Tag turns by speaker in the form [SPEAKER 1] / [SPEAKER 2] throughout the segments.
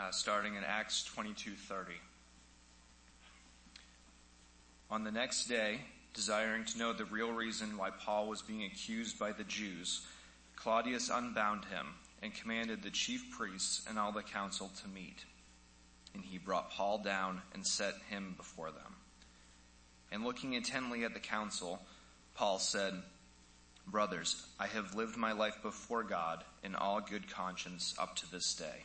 [SPEAKER 1] uh, starting in Acts 22:30. On the next day, desiring to know the real reason why Paul was being accused by the Jews, Claudius unbound him and commanded the chief priests and all the council to meet. And he brought Paul down and set him before them. And looking intently at the council, Paul said, Brothers, I have lived my life before God in all good conscience up to this day.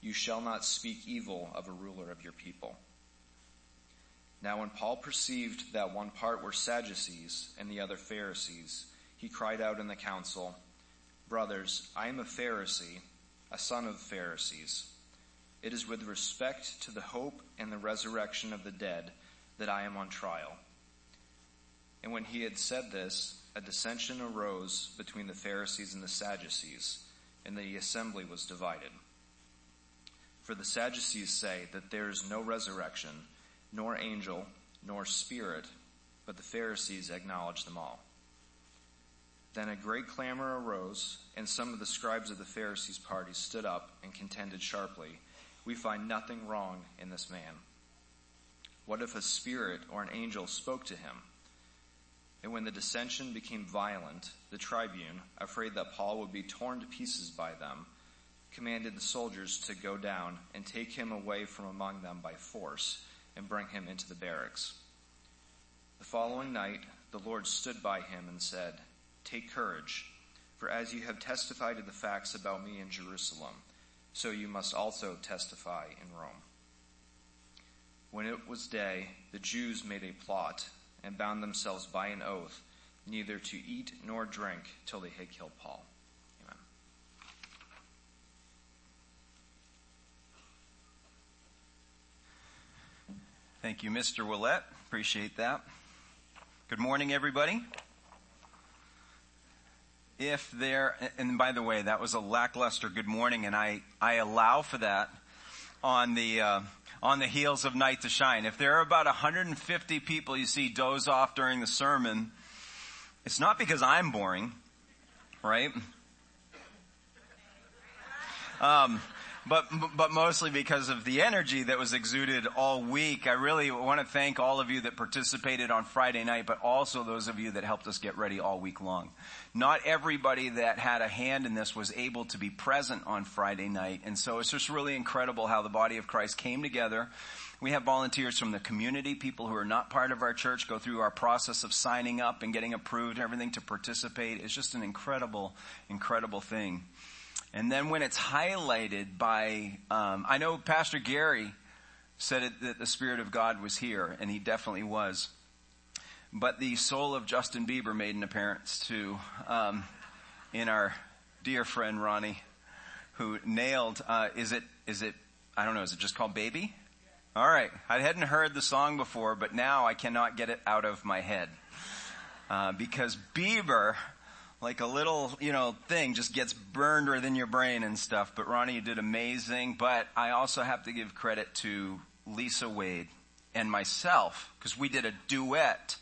[SPEAKER 1] you shall not speak evil of a ruler of your people. Now when Paul perceived that one part were Sadducees and the other Pharisees, he cried out in the council, Brothers, I am a Pharisee, a son of Pharisees. It is with respect to the hope and the resurrection of the dead that I am on trial. And when he had said this, a dissension arose between the Pharisees and the Sadducees, and the assembly was divided. For the Sadducees say that there is no resurrection, nor angel, nor spirit, but the Pharisees acknowledge them all. Then a great clamor arose, and some of the scribes of the Pharisees' party stood up and contended sharply, We find nothing wrong in this man. What if a spirit or an angel spoke to him? And when the dissension became violent, the tribune, afraid that Paul would be torn to pieces by them, commanded the soldiers to go down and take him away from among them by force and bring him into the barracks. The following night, the Lord stood by him and said, Take courage, for as you have testified to the facts about me in Jerusalem, so you must also testify in Rome. When it was day, the Jews made a plot and bound themselves by an oath neither to eat nor drink till they had killed Paul.
[SPEAKER 2] Thank you, Mr. Willett. Appreciate that. Good morning, everybody. If there, and by the way, that was a lackluster good morning, and I, I allow for that on the, uh, on the heels of Night to Shine. If there are about 150 people you see doze off during the sermon, it's not because I'm boring, right? Um, but but mostly because of the energy that was exuded all week. I really want to thank all of you that participated on Friday night, but also those of you that helped us get ready all week long. Not everybody that had a hand in this was able to be present on Friday night, and so it's just really incredible how the body of Christ came together. We have volunteers from the community, people who are not part of our church, go through our process of signing up and getting approved, and everything to participate. It's just an incredible, incredible thing. And then when it's highlighted by, um, I know Pastor Gary said it, that the Spirit of God was here, and he definitely was. But the soul of Justin Bieber made an appearance too, um, in our dear friend Ronnie, who nailed. Uh, is it? Is it? I don't know. Is it just called Baby? All right. I hadn't heard the song before, but now I cannot get it out of my head uh, because Bieber like a little, you know, thing just gets burned within your brain and stuff. But Ronnie, you did amazing. But I also have to give credit to Lisa Wade and myself because we did a duet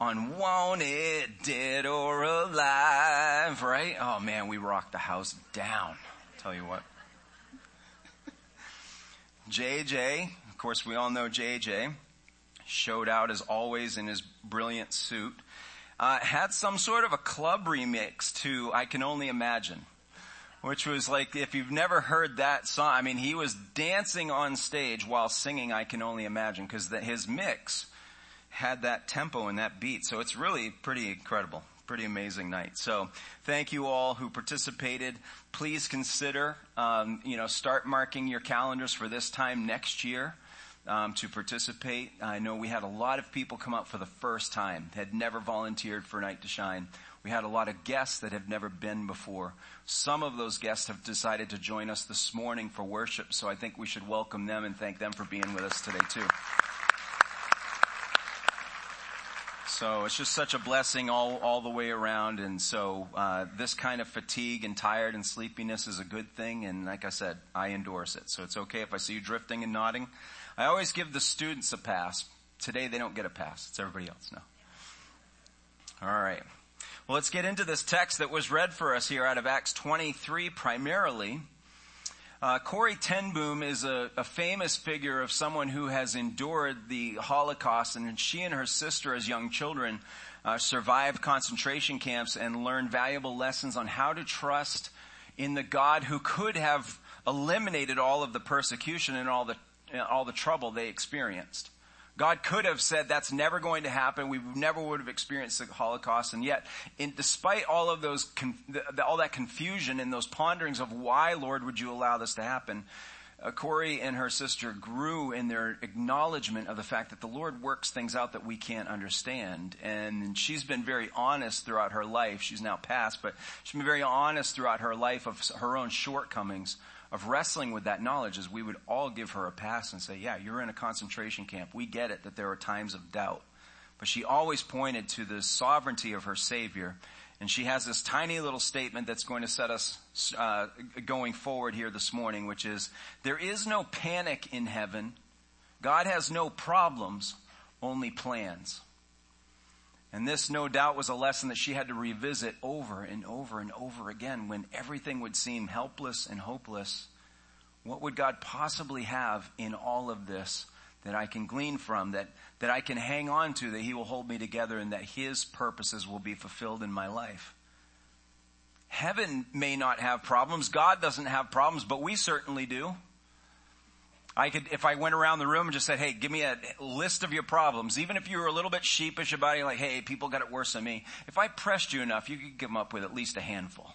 [SPEAKER 2] on Wanted, Dead or Alive, right? Oh man, we rocked the house down. I'll tell you what. JJ, of course we all know JJ, showed out as always in his brilliant suit uh, had some sort of a club remix to I Can Only Imagine. Which was like, if you've never heard that song, I mean, he was dancing on stage while singing I Can Only Imagine because his mix had that tempo and that beat. So it's really pretty incredible. Pretty amazing night. So thank you all who participated. Please consider, um, you know, start marking your calendars for this time next year um, to participate. I know we had a lot of people come up for the first time, had never volunteered for Night to Shine. We had a lot of guests that have never been before. Some of those guests have decided to join us this morning for worship, so I think we should welcome them and thank them for being with us today too. So it's just such a blessing all, all the way around. And so, uh, this kind of fatigue and tired and sleepiness is a good thing. And like I said, I endorse it. So it's okay if I see you drifting and nodding. I always give the students a pass. Today they don't get a pass. It's everybody else now. All right. Well, let's get into this text that was read for us here out of Acts 23 primarily. Uh, Corrie ten Boom is a, a, famous figure of someone who has endured the Holocaust, and she and her sister, as young children, uh, survived concentration camps and learned valuable lessons on how to trust in the God who could have eliminated all of the persecution and all the all the trouble they experienced. God could have said that's never going to happen. We never would have experienced the Holocaust. And yet, in, despite all of those, all that confusion and those ponderings of why, Lord, would you allow this to happen, uh, Corrie and her sister grew in their acknowledgement of the fact that the Lord works things out that we can't understand. And she's been very honest throughout her life. She's now passed, but she's been very honest throughout her life of her own shortcomings of wrestling with that knowledge is we would all give her a pass and say, yeah, you're in a concentration camp. We get it that there are times of doubt. But she always pointed to the sovereignty of her Savior. And she has this tiny little statement that's going to set us uh, going forward here this morning, which is, there is no panic in heaven. God has no problems, only plans. And this, no doubt, was a lesson that she had to revisit over and over and over again when everything would seem helpless and hopeless. What would God possibly have in all of this that I can glean from, that, that I can hang on to, that He will hold me together and that His purposes will be fulfilled in my life? Heaven may not have problems. God doesn't have problems, but we certainly do. I could, if I went around the room and just said, hey, give me a list of your problems, even if you were a little bit sheepish about it, like, hey, people got it worse than me. If I pressed you enough, you could come up with at least a handful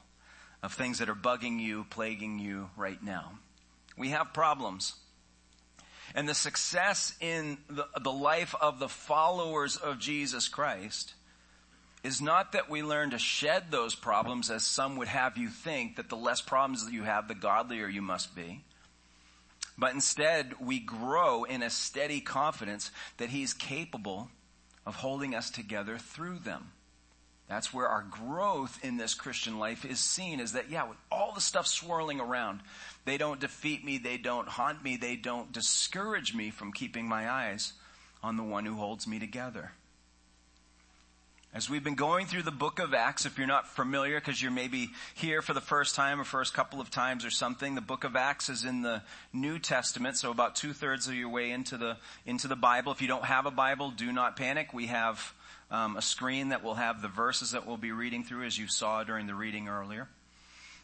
[SPEAKER 2] of things that are bugging you, plaguing you right now. We have problems. And the success in the, the life of the followers of Jesus Christ is not that we learn to shed those problems as some would have you think that the less problems that you have, the godlier you must be but instead we grow in a steady confidence that He's capable of holding us together through them. That's where our growth in this Christian life is seen is that, yeah, with all the stuff swirling around, they don't defeat me, they don't haunt me, they don't discourage me from keeping my eyes on the one who holds me together. As we've been going through the book of Acts, if you're not familiar, because you're maybe here for the first time or first couple of times or something, the book of Acts is in the New Testament, so about two thirds of your way into the, into the Bible. If you don't have a Bible, do not panic. We have um, a screen that will have the verses that we'll be reading through as you saw during the reading earlier.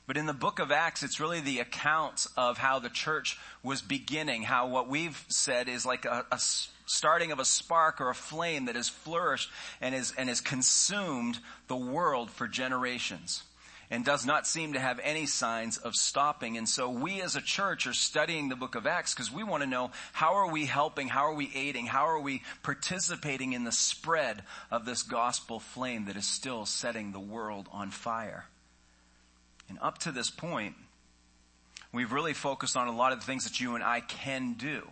[SPEAKER 2] But in the book of Acts, it's really the accounts of how the church was beginning, how what we've said is like a, a starting of a spark or a flame that has flourished and is, and has consumed the world for generations and does not seem to have any signs of stopping. And so we as a church are studying the book of Acts because we want to know how are we helping, how are we aiding, how are we participating in the spread of this gospel flame that is still setting the world on fire. And up to this point, we've really focused on a lot of the things that you and I can do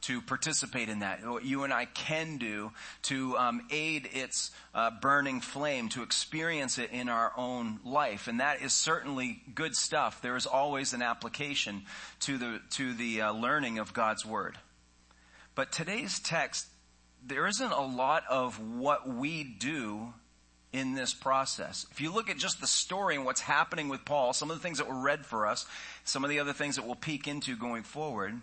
[SPEAKER 2] to participate in that. What you and I can do to um, aid its uh, burning flame, to experience it in our own life, and that is certainly good stuff. There is always an application to the to the uh, learning of God's word. But today's text, there isn't a lot of what we do in this process. If you look at just the story and what's happening with Paul, some of the things that were read for us, some of the other things that we'll peek into going forward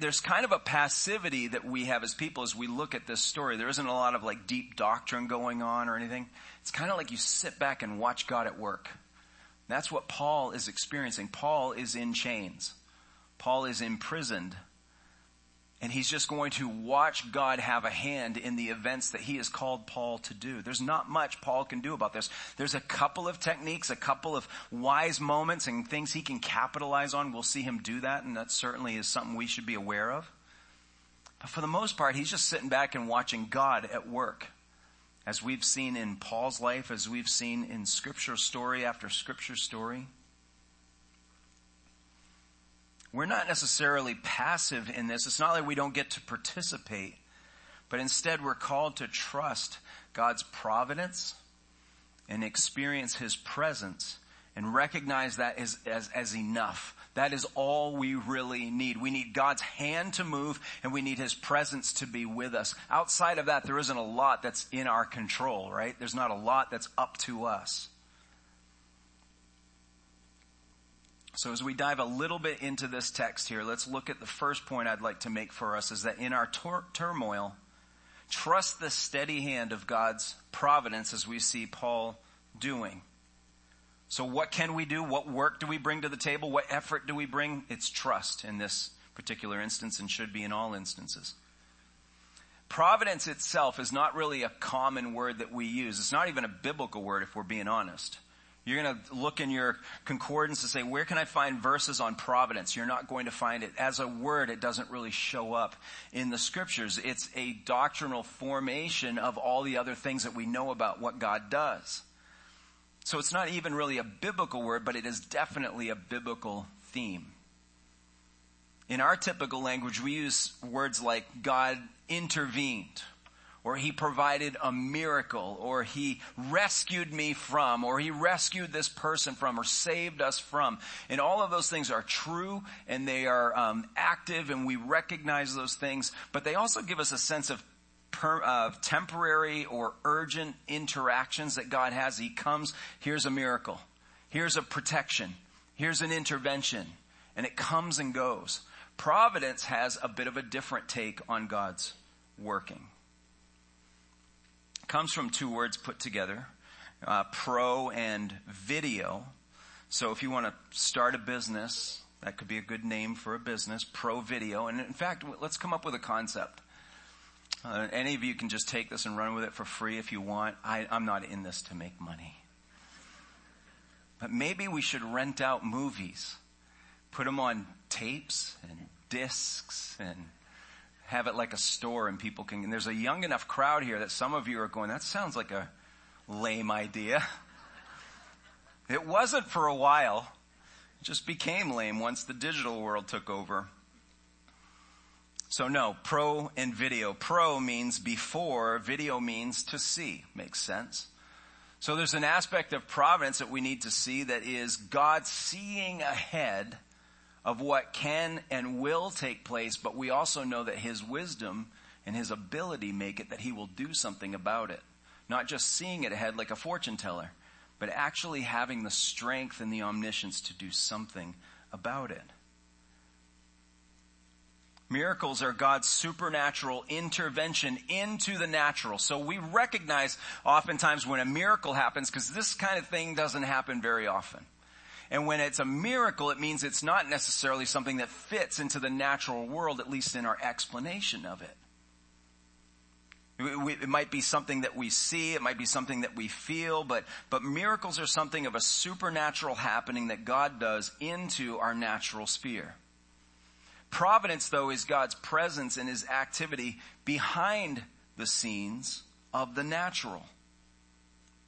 [SPEAKER 2] there's kind of a passivity that we have as people as we look at this story. There isn't a lot of like deep doctrine going on or anything. It's kind of like you sit back and watch God at work. That's what Paul is experiencing. Paul is in chains. Paul is imprisoned and he's just going to watch God have a hand in the events that he has called Paul to do. There's not much Paul can do about this. There's a couple of techniques, a couple of wise moments and things he can capitalize on. We'll see him do that, and that certainly is something we should be aware of. But for the most part, he's just sitting back and watching God at work. as we've seen in Paul's life, as we've seen in scripture story after scripture story. We're not necessarily passive in this. It's not like we don't get to participate, but instead we're called to trust God's providence and experience His presence and recognize that as, as, as enough. That is all we really need. We need God's hand to move and we need His presence to be with us. Outside of that, there isn't a lot that's in our control, right? There's not a lot that's up to us. So as we dive a little bit into this text here, let's look at the first point I'd like to make for us is that in our turmoil, trust the steady hand of God's providence as we see Paul doing. So what can we do? What work do we bring to the table? What effort do we bring? It's trust in this particular instance and should be in all instances. Providence itself is not really a common word that we use. It's not even a biblical word if we're being honest. You're going to look in your concordance and say, where can I find verses on providence? You're not going to find it. As a word, it doesn't really show up in the scriptures. It's a doctrinal formation of all the other things that we know about what God does. So it's not even really a biblical word, but it is definitely a biblical theme. In our typical language, we use words like God intervened, or He provided a miracle, or He rescued me from, or He rescued this person from, or saved us from. And all of those things are true and they are um, active and we recognize those things, but they also give us a sense of uh, temporary or urgent interactions that God has. He comes, here's a miracle. Here's a protection. Here's an intervention. And it comes and goes. Providence has a bit of a different take on God's working. Comes from two words put together, uh, pro and video. So if you want to start a business, that could be a good name for a business, pro video. And in fact, let's come up with a concept. Uh, any of you can just take this and run with it for free if you want. I, I'm not in this to make money. But maybe we should rent out movies, put them on tapes and discs and have it like a store and people can, and there's a young enough crowd here that some of you are going, that sounds like a lame idea. It wasn't for a while. It just became lame once the digital world took over. So no, pro and video. Pro means before, video means to see. Makes sense. So there's an aspect of providence that we need to see that is God seeing ahead of what can and will take place, but we also know that His wisdom and His ability make it that He will do something about it. Not just seeing it ahead like a fortune teller, but actually having the strength and the omniscience to do something about it. Miracles are God's supernatural intervention into the natural. So we recognize oftentimes when a miracle happens, because this kind of thing doesn't happen very often. And when it's a miracle, it means it's not necessarily something that fits into the natural world, at least in our explanation of it. It might be something that we see, it might be something that we feel, but, but miracles are something of a supernatural happening that God does into our natural sphere. Providence, though, is God's presence and his activity behind the scenes of the natural.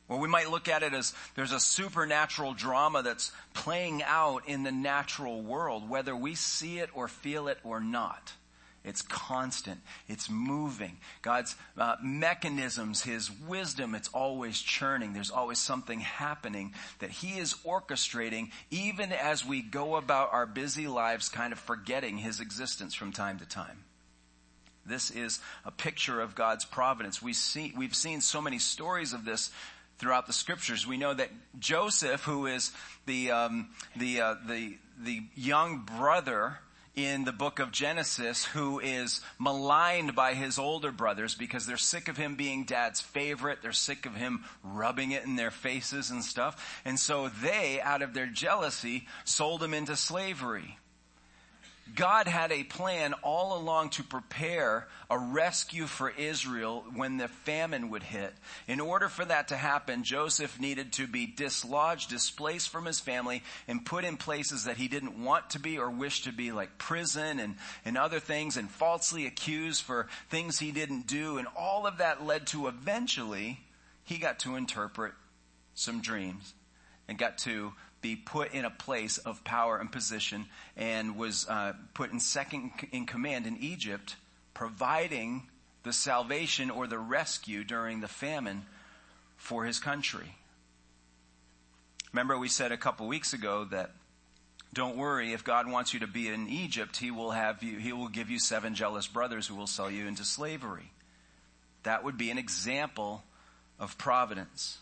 [SPEAKER 2] Or we might look at it as there's a supernatural drama that's playing out in the natural world, whether we see it or feel it or not. It's constant. It's moving. God's uh, mechanisms, His wisdom, it's always churning. There's always something happening that He is orchestrating even as we go about our busy lives kind of forgetting His existence from time to time. This is a picture of God's providence. We see, we've seen so many stories of this throughout the scriptures. We know that Joseph, who is the, um, the, uh, the, the young brother in the book of Genesis who is maligned by his older brothers because they're sick of him being dad's favorite. They're sick of him rubbing it in their faces and stuff. And so they, out of their jealousy, sold him into slavery. God had a plan all along to prepare a rescue for Israel when the famine would hit. In order for that to happen, Joseph needed to be dislodged, displaced from his family, and put in places that he didn't want to be or wish to be, like prison and, and other things, and falsely accused for things he didn't do. And all of that led to eventually he got to interpret some dreams and got to be put in a place of power and position and was uh, put in second in command in Egypt, providing the salvation or the rescue during the famine for his country. Remember, we said a couple weeks ago that don't worry, if God wants you to be in Egypt, he will have you, he will give you seven jealous brothers who will sell you into slavery. That would be an example of providence.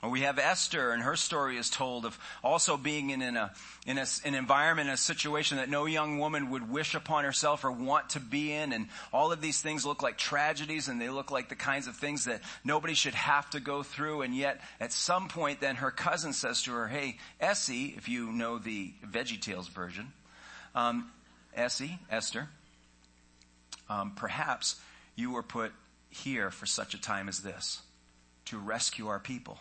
[SPEAKER 2] Or we have Esther, and her story is told of also being in, in, a, in a, an environment, a situation that no young woman would wish upon herself or want to be in. And all of these things look like tragedies, and they look like the kinds of things that nobody should have to go through. And yet, at some point, then her cousin says to her, Hey, Essie, if you know the Veggie Tales version, um, Essie, Esther, um, perhaps you were put here for such a time as this to rescue our people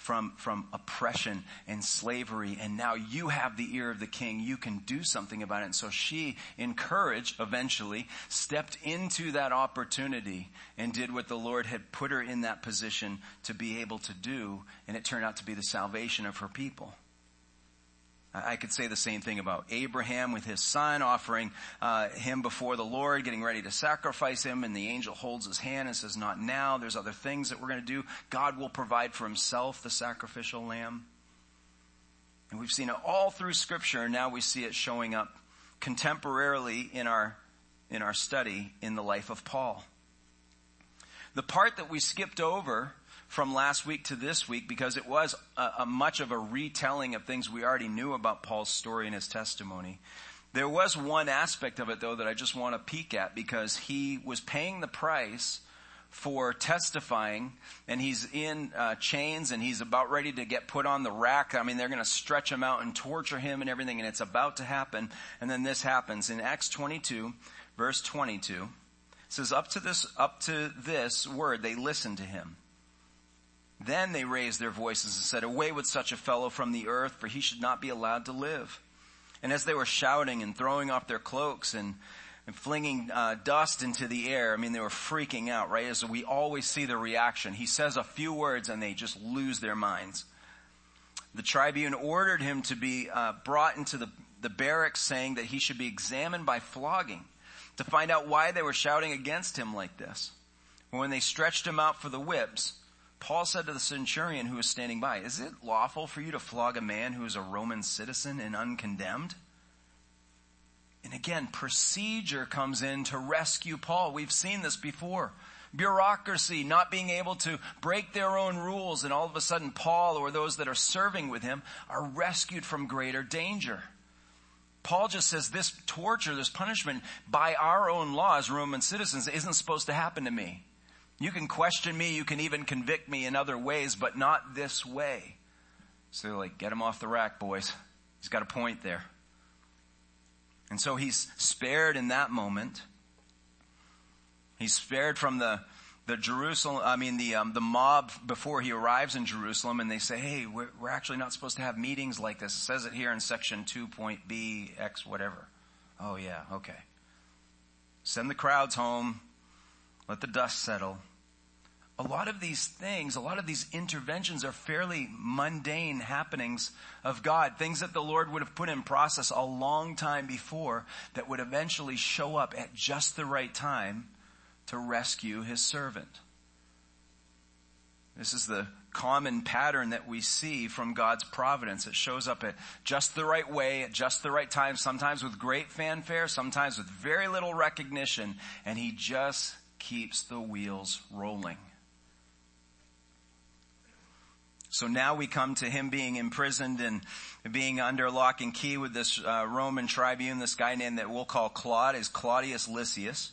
[SPEAKER 2] from, from oppression and slavery. And now you have the ear of the king. You can do something about it. And so she, encouraged, eventually, stepped into that opportunity and did what the Lord had put her in that position to be able to do. And it turned out to be the salvation of her people. I could say the same thing about Abraham with his son, offering uh, him before the Lord, getting ready to sacrifice him, and the angel holds his hand and says, "Not now. There's other things that we're going to do. God will provide for Himself the sacrificial lamb." And we've seen it all through Scripture, and now we see it showing up contemporarily in our in our study in the life of Paul. The part that we skipped over from last week to this week because it was a, a much of a retelling of things we already knew about Paul's story and his testimony. There was one aspect of it though that I just want to peek at because he was paying the price for testifying and he's in uh, chains and he's about ready to get put on the rack. I mean, they're going to stretch him out and torture him and everything and it's about to happen. And then this happens in Acts 22 verse 22. It says up to this, up to this word, they listened to him. Then they raised their voices and said, Away with such a fellow from the earth, for he should not be allowed to live. And as they were shouting and throwing off their cloaks and, and flinging uh, dust into the air, I mean, they were freaking out, right? As we always see the reaction. He says a few words and they just lose their minds. The tribune ordered him to be uh, brought into the, the barracks, saying that he should be examined by flogging to find out why they were shouting against him like this. When they stretched him out for the whips, Paul said to the centurion who was standing by, Is it lawful for you to flog a man who is a Roman citizen and uncondemned? And again, procedure comes in to rescue Paul. We've seen this before. Bureaucracy, not being able to break their own rules, and all of a sudden Paul or those that are serving with him are rescued from greater danger. Paul just says this torture, this punishment by our own laws, Roman citizens, isn't supposed to happen to me. You can question me, you can even convict me in other ways, but not this way. So they're like, get him off the rack, boys. He's got a point there. And so he's spared in that moment. He's spared from the, the Jerusalem, I mean the, um, the mob before he arrives in Jerusalem and they say, hey, we're, we're actually not supposed to have meetings like this. It says it here in section 2.b, X, whatever. Oh yeah, okay. Send the crowds home. Let the dust settle a lot of these things, a lot of these interventions are fairly mundane happenings of God, things that the Lord would have put in process a long time before that would eventually show up at just the right time to rescue his servant. This is the common pattern that we see from God's providence. It shows up at just the right way, at just the right time, sometimes with great fanfare, sometimes with very little recognition, and he just keeps the wheels rolling. So now we come to him being imprisoned and being under lock and key with this uh, Roman tribune, this guy named that we'll call Claude, is Claudius Lysias.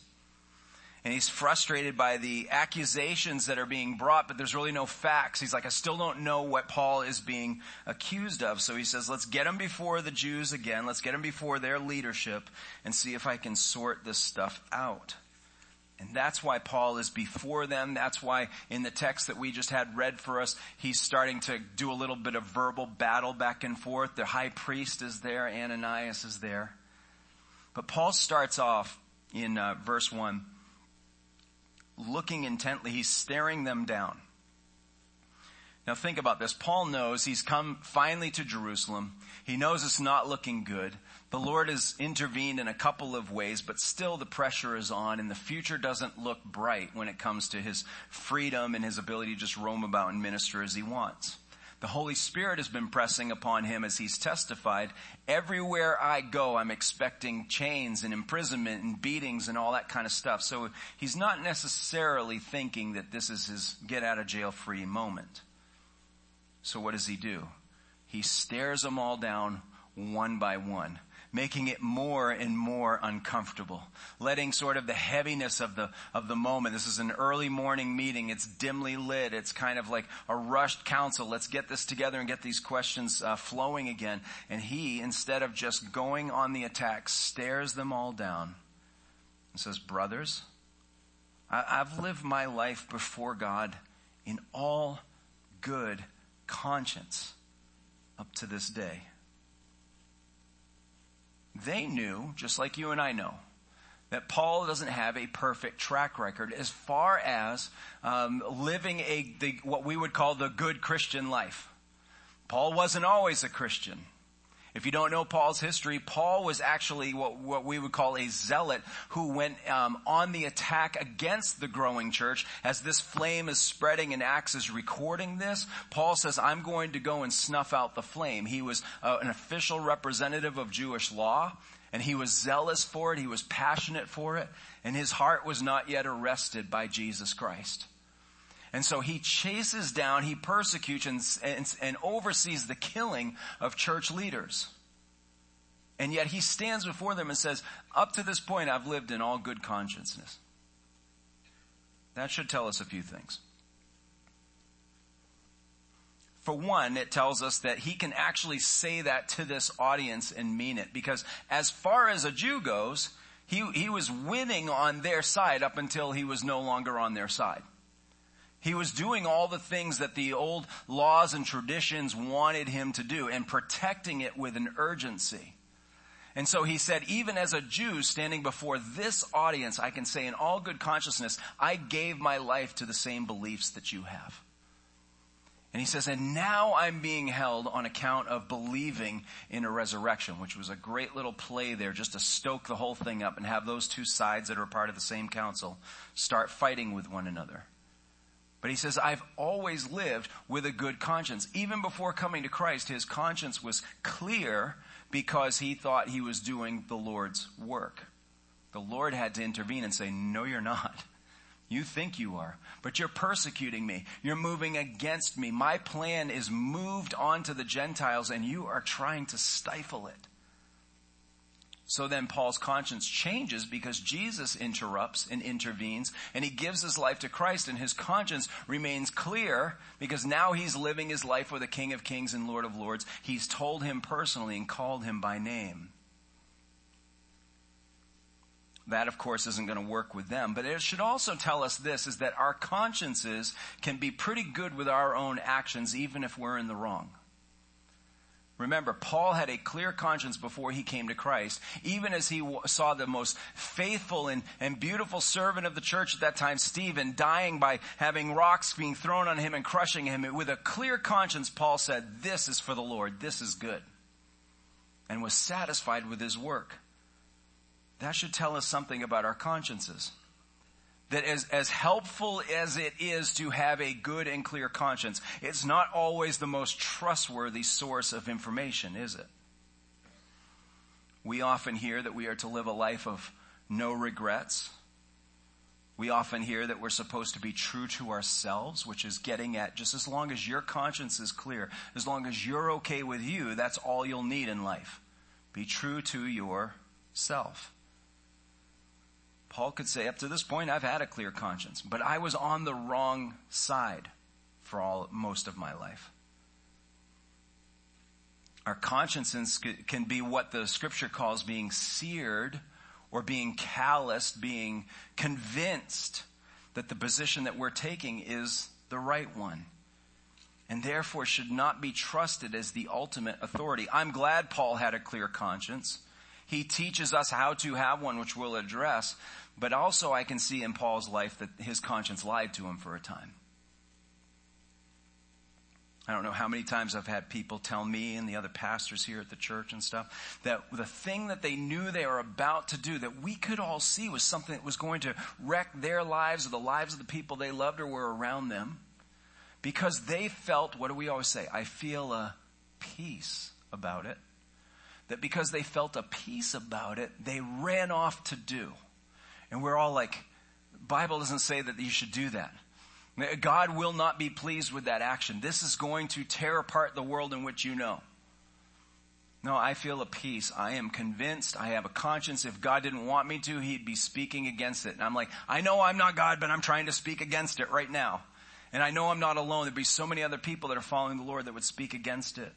[SPEAKER 2] And he's frustrated by the accusations that are being brought, but there's really no facts. He's like, I still don't know what Paul is being accused of. So he says, let's get him before the Jews again. Let's get him before their leadership and see if I can sort this stuff out. And that's why Paul is before them. That's why in the text that we just had read for us, he's starting to do a little bit of verbal battle back and forth. The high priest is there. Ananias is there. But Paul starts off in uh, verse one, looking intently. He's staring them down. Now think about this. Paul knows he's come finally to Jerusalem. He knows it's not looking good. The Lord has intervened in a couple of ways, but still the pressure is on and the future doesn't look bright when it comes to his freedom and his ability to just roam about and minister as he wants. The Holy Spirit has been pressing upon him as he's testified. Everywhere I go, I'm expecting chains and imprisonment and beatings and all that kind of stuff. So he's not necessarily thinking that this is his get out of jail free moment. So what does he do? He stares them all down one by one making it more and more uncomfortable, letting sort of the heaviness of the, of the moment. This is an early morning meeting. It's dimly lit. It's kind of like a rushed council. Let's get this together and get these questions uh, flowing again. And he, instead of just going on the attack, stares them all down and says, brothers, I, I've lived my life before God in all good conscience up to this day. They knew, just like you and I know, that Paul doesn't have a perfect track record as far as um, living a the, what we would call the good Christian life. Paul wasn't always a Christian. If you don't know Paul's history, Paul was actually what, what we would call a zealot who went um, on the attack against the growing church. As this flame is spreading and Acts is recording this, Paul says, I'm going to go and snuff out the flame. He was uh, an official representative of Jewish law and he was zealous for it. He was passionate for it and his heart was not yet arrested by Jesus Christ. And so he chases down, he persecutes and, and, and, oversees the killing of church leaders. And yet he stands before them and says, up to this point I've lived in all good consciousness. That should tell us a few things. For one, it tells us that he can actually say that to this audience and mean it. Because as far as a Jew goes, he, he was winning on their side up until he was no longer on their side. He was doing all the things that the old laws and traditions wanted him to do and protecting it with an urgency. And so he said, even as a Jew standing before this audience, I can say in all good consciousness, I gave my life to the same beliefs that you have. And he says, and now I'm being held on account of believing in a resurrection, which was a great little play there just to stoke the whole thing up and have those two sides that are part of the same council start fighting with one another. But he says, I've always lived with a good conscience. Even before coming to Christ, his conscience was clear because he thought he was doing the Lord's work. The Lord had to intervene and say, no, you're not. You think you are, but you're persecuting me. You're moving against me. My plan is moved on to the Gentiles and you are trying to stifle it. So then Paul's conscience changes because Jesus interrupts and intervenes and he gives his life to Christ and his conscience remains clear because now he's living his life with the King of Kings and Lord of Lords. He's told him personally and called him by name. That of course isn't going to work with them, but it should also tell us this is that our consciences can be pretty good with our own actions even if we're in the wrong. Remember, Paul had a clear conscience before he came to Christ, even as he saw the most faithful and, and beautiful servant of the church at that time, Stephen, dying by having rocks being thrown on him and crushing him. With a clear conscience, Paul said, this is for the Lord, this is good, and was satisfied with his work. That should tell us something about our consciences that as, as helpful as it is to have a good and clear conscience, it's not always the most trustworthy source of information, is it? We often hear that we are to live a life of no regrets. We often hear that we're supposed to be true to ourselves, which is getting at just as long as your conscience is clear, as long as you're okay with you, that's all you'll need in life. Be true to yourself. Paul could say, up to this point, I've had a clear conscience, but I was on the wrong side for all, most of my life. Our consciences can be what the scripture calls being seared or being calloused, being convinced that the position that we're taking is the right one and therefore should not be trusted as the ultimate authority. I'm glad Paul had a clear conscience. He teaches us how to have one, which we'll address. But also I can see in Paul's life that his conscience lied to him for a time. I don't know how many times I've had people tell me and the other pastors here at the church and stuff that the thing that they knew they were about to do that we could all see was something that was going to wreck their lives or the lives of the people they loved or were around them because they felt, what do we always say? I feel a peace about it. That because they felt a peace about it, they ran off to do. And we're all like, Bible doesn't say that you should do that. God will not be pleased with that action. This is going to tear apart the world in which you know. No, I feel a peace. I am convinced. I have a conscience. If God didn't want me to, He'd be speaking against it. And I'm like, I know I'm not God, but I'm trying to speak against it right now. And I know I'm not alone. There'd be so many other people that are following the Lord that would speak against it.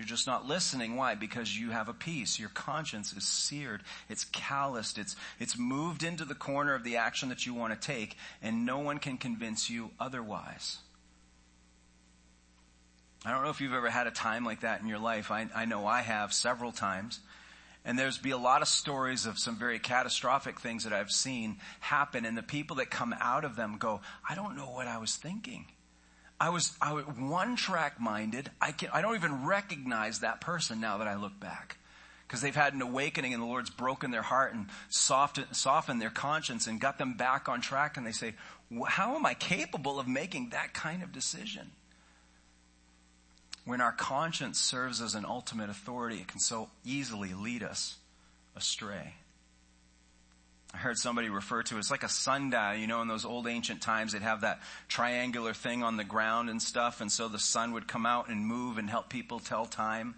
[SPEAKER 2] You're just not listening. Why? Because you have a peace. Your conscience is seared. It's calloused. It's, it's moved into the corner of the action that you want to take, and no one can convince you otherwise. I don't know if you've ever had a time like that in your life. I, I know I have several times. And there's be a lot of stories of some very catastrophic things that I've seen happen, and the people that come out of them go, I don't know what I was thinking. I was, I was one track minded. I can, I don't even recognize that person now that I look back. Because they've had an awakening and the Lord's broken their heart and softened, softened their conscience and got them back on track and they say, how am I capable of making that kind of decision? When our conscience serves as an ultimate authority, it can so easily lead us astray. I heard somebody refer to it, it's like a sundial, you know, in those old ancient times they'd have that triangular thing on the ground and stuff, and so the sun would come out and move and help people tell time.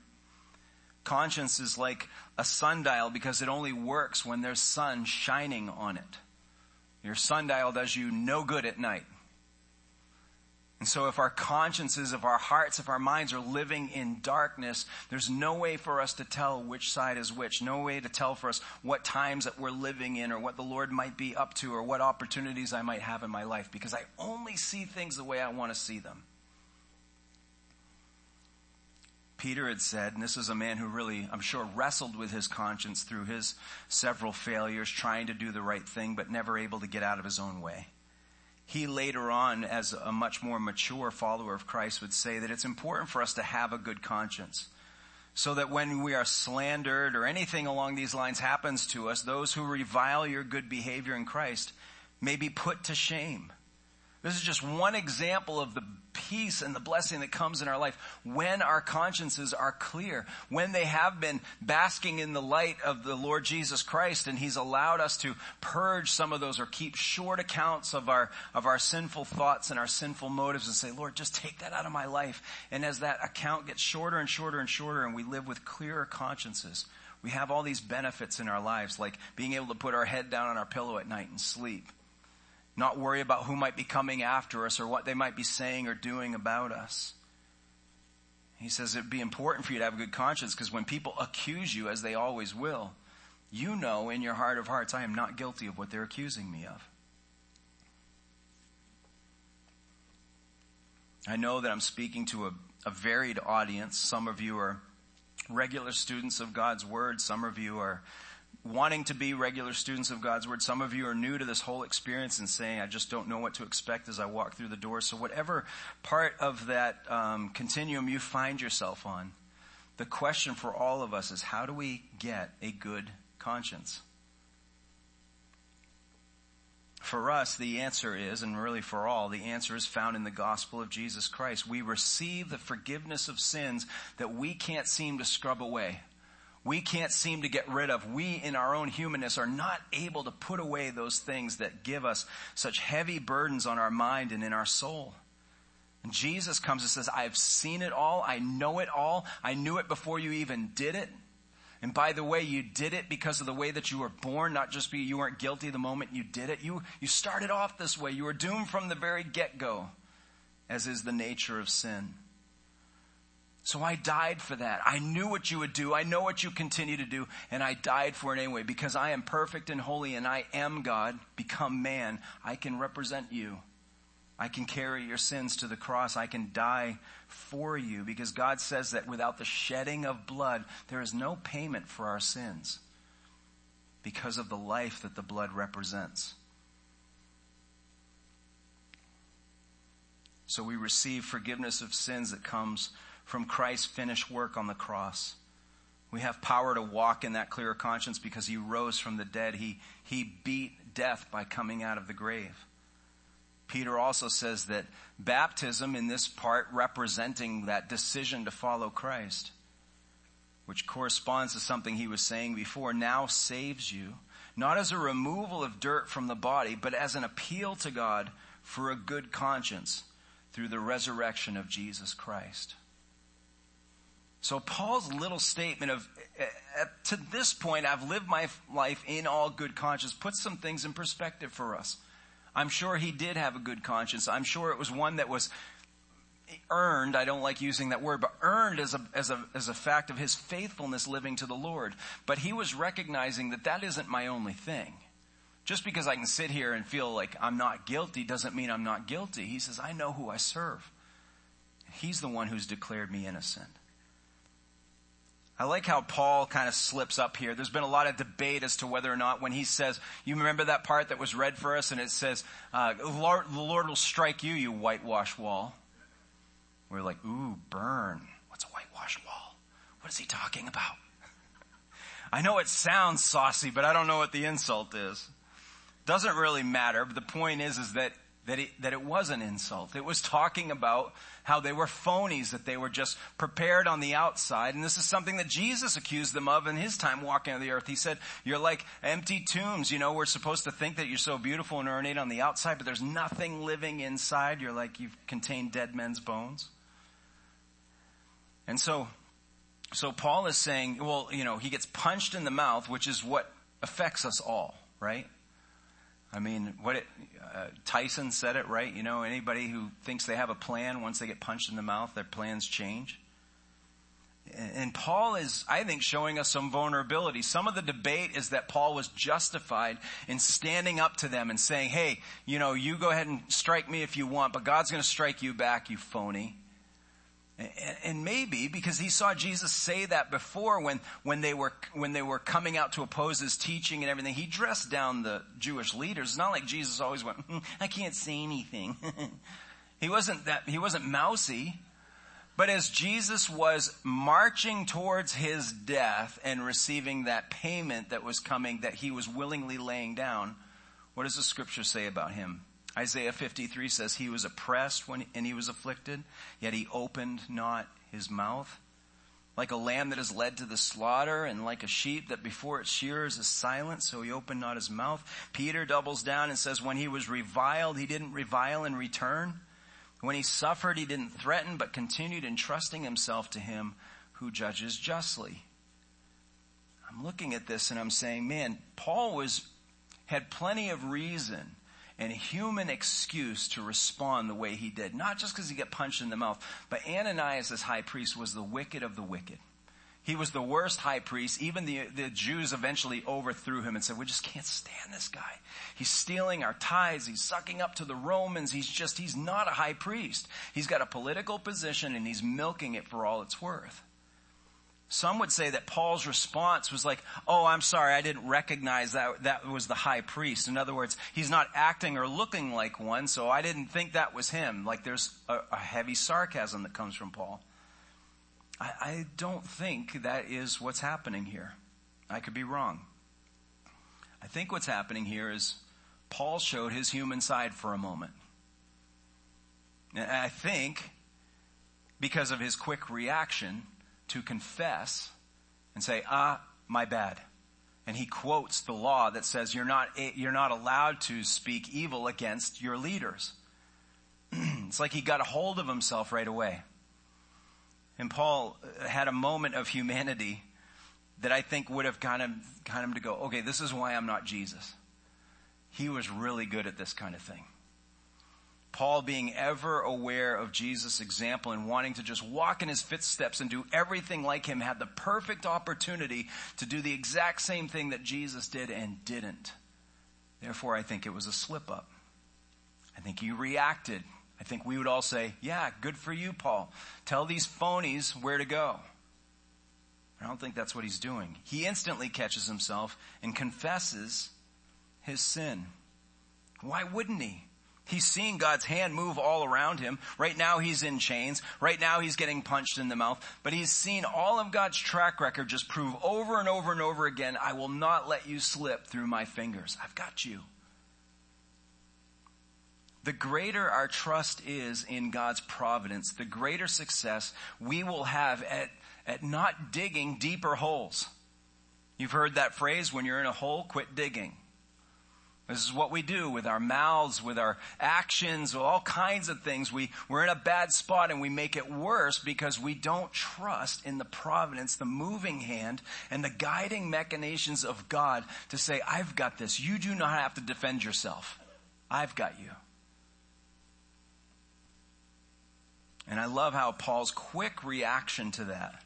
[SPEAKER 2] Conscience is like a sundial because it only works when there's sun shining on it. Your sundial does you no good at night. And so if our consciences, if our hearts, if our minds are living in darkness, there's no way for us to tell which side is which. No way to tell for us what times that we're living in or what the Lord might be up to or what opportunities I might have in my life because I only see things the way I want to see them. Peter had said, and this is a man who really, I'm sure, wrestled with his conscience through his several failures, trying to do the right thing, but never able to get out of his own way he later on, as a much more mature follower of Christ, would say that it's important for us to have a good conscience. So that when we are slandered or anything along these lines happens to us, those who revile your good behavior in Christ may be put to shame. This is just one example of the peace and the blessing that comes in our life when our consciences are clear, when they have been basking in the light of the Lord Jesus Christ and He's allowed us to purge some of those or keep short accounts of our, of our sinful thoughts and our sinful motives and say, Lord, just take that out of my life. And as that account gets shorter and shorter and shorter and we live with clearer consciences, we have all these benefits in our lives, like being able to put our head down on our pillow at night and sleep not worry about who might be coming after us or what they might be saying or doing about us. He says it'd be important for you to have a good conscience because when people accuse you, as they always will, you know in your heart of hearts, I am not guilty of what they're accusing me of. I know that I'm speaking to a, a varied audience. Some of you are regular students of God's Word. Some of you are wanting to be regular students of God's Word. Some of you are new to this whole experience and saying, I just don't know what to expect as I walk through the door. So whatever part of that um, continuum you find yourself on, the question for all of us is how do we get a good conscience? For us, the answer is, and really for all, the answer is found in the gospel of Jesus Christ. We receive the forgiveness of sins that we can't seem to scrub away we can't seem to get rid of. We in our own humanness are not able to put away those things that give us such heavy burdens on our mind and in our soul. And Jesus comes and says, I've seen it all. I know it all. I knew it before you even did it. And by the way, you did it because of the way that you were born, not just because you weren't guilty the moment you did it. You, you started off this way. You were doomed from the very get-go, as is the nature of sin. So I died for that. I knew what you would do. I know what you continue to do. And I died for it anyway because I am perfect and holy and I am God, become man. I can represent you. I can carry your sins to the cross. I can die for you because God says that without the shedding of blood, there is no payment for our sins because of the life that the blood represents. So we receive forgiveness of sins that comes from Christ's finished work on the cross. We have power to walk in that clear conscience because he rose from the dead. He, he beat death by coming out of the grave. Peter also says that baptism in this part representing that decision to follow Christ, which corresponds to something he was saying before, now saves you, not as a removal of dirt from the body, but as an appeal to God for a good conscience through the resurrection of Jesus Christ. So Paul's little statement of, to this point, I've lived my life in all good conscience, puts some things in perspective for us. I'm sure he did have a good conscience. I'm sure it was one that was earned. I don't like using that word, but earned as a, as a, as a fact of his faithfulness living to the Lord. But he was recognizing that that isn't my only thing. Just because I can sit here and feel like I'm not guilty doesn't mean I'm not guilty. He says, I know who I serve. He's the one who's declared me innocent. I like how Paul kind of slips up here. There's been a lot of debate as to whether or not when he says, you remember that part that was read for us and it says, uh, Lord, the Lord will strike you, you whitewash wall. We're like, ooh, burn. What's a whitewash wall? What is he talking about? I know it sounds saucy, but I don't know what the insult is. Doesn't really matter, but the point is, is that that it, that it was an insult. It was talking about how they were phonies, that they were just prepared on the outside. And this is something that Jesus accused them of in his time walking on the earth. He said, you're like empty tombs. You know, we're supposed to think that you're so beautiful and ornate on the outside, but there's nothing living inside. You're like you've contained dead men's bones. And so, so Paul is saying, well, you know, he gets punched in the mouth, which is what affects us all, right? I mean, what it, uh, Tyson said it right. You know, anybody who thinks they have a plan, once they get punched in the mouth, their plans change. And Paul is, I think, showing us some vulnerability. Some of the debate is that Paul was justified in standing up to them and saying, hey, you know, you go ahead and strike me if you want, but God's to strike you back, you phony. And maybe because he saw Jesus say that before when, when they were, when they were coming out to oppose his teaching and everything, he dressed down the Jewish leaders. It's not like Jesus always went, hmm, I can't say anything. he wasn't that, he wasn't mousy. But as Jesus was marching towards his death and receiving that payment that was coming that he was willingly laying down, what does the scripture say about him? Isaiah 53 says he was oppressed when, and he was afflicted, yet he opened not his mouth. Like a lamb that is led to the slaughter and like a sheep that before its shearers is silent, so he opened not his mouth. Peter doubles down and says when he was reviled, he didn't revile in return. When he suffered, he didn't threaten, but continued entrusting himself to him who judges justly. I'm looking at this and I'm saying, man, Paul was, had plenty of reason and human excuse to respond the way he did. Not just because he got punched in the mouth, but Ananias as high priest was the wicked of the wicked. He was the worst high priest. Even the, the Jews eventually overthrew him and said, we just can't stand this guy. He's stealing our tithes. He's sucking up to the Romans. He's just, he's not a high priest. He's got a political position and he's milking it for all it's worth. Some would say that Paul's response was like, oh, I'm sorry, I didn't recognize that that was the high priest. In other words, he's not acting or looking like one, so I didn't think that was him. Like there's a, a heavy sarcasm that comes from Paul. I, I don't think that is what's happening here. I could be wrong. I think what's happening here is Paul showed his human side for a moment. And I think because of his quick reaction, to confess and say, ah, my bad. And he quotes the law that says you're not, you're not allowed to speak evil against your leaders. it's like he got a hold of himself right away. And Paul had a moment of humanity that I think would have kind of, kind him to go, okay, this is why I'm not Jesus. He was really good at this kind of thing. Paul being ever aware of Jesus' example and wanting to just walk in his footsteps and do everything like him had the perfect opportunity to do the exact same thing that Jesus did and didn't. Therefore, I think it was a slip up. I think he reacted. I think we would all say, yeah, good for you, Paul. Tell these phonies where to go. I don't think that's what he's doing. He instantly catches himself and confesses his sin. Why wouldn't he? He's seeing God's hand move all around him. Right now he's in chains. Right now he's getting punched in the mouth. But he's seen all of God's track record just prove over and over and over again, I will not let you slip through my fingers. I've got you. The greater our trust is in God's providence, the greater success we will have at, at not digging deeper holes. You've heard that phrase, when you're in a hole, quit digging. This is what we do with our mouths, with our actions, all kinds of things. We, we're in a bad spot and we make it worse because we don't trust in the providence, the moving hand, and the guiding machinations of God to say, I've got this. You do not have to defend yourself. I've got you. And I love how Paul's quick reaction to that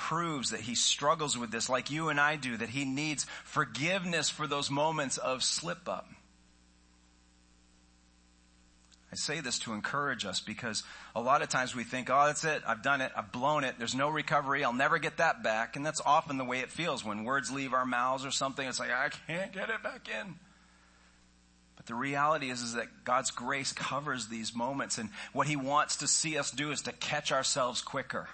[SPEAKER 2] proves that he struggles with this like you and I do, that he needs forgiveness for those moments of slip up. I say this to encourage us because a lot of times we think, oh, that's it. I've done it. I've blown it. There's no recovery. I'll never get that back. And that's often the way it feels when words leave our mouths or something. It's like, I can't get it back in. But the reality is, is that God's grace covers these moments and what He wants to see us do is to catch ourselves quicker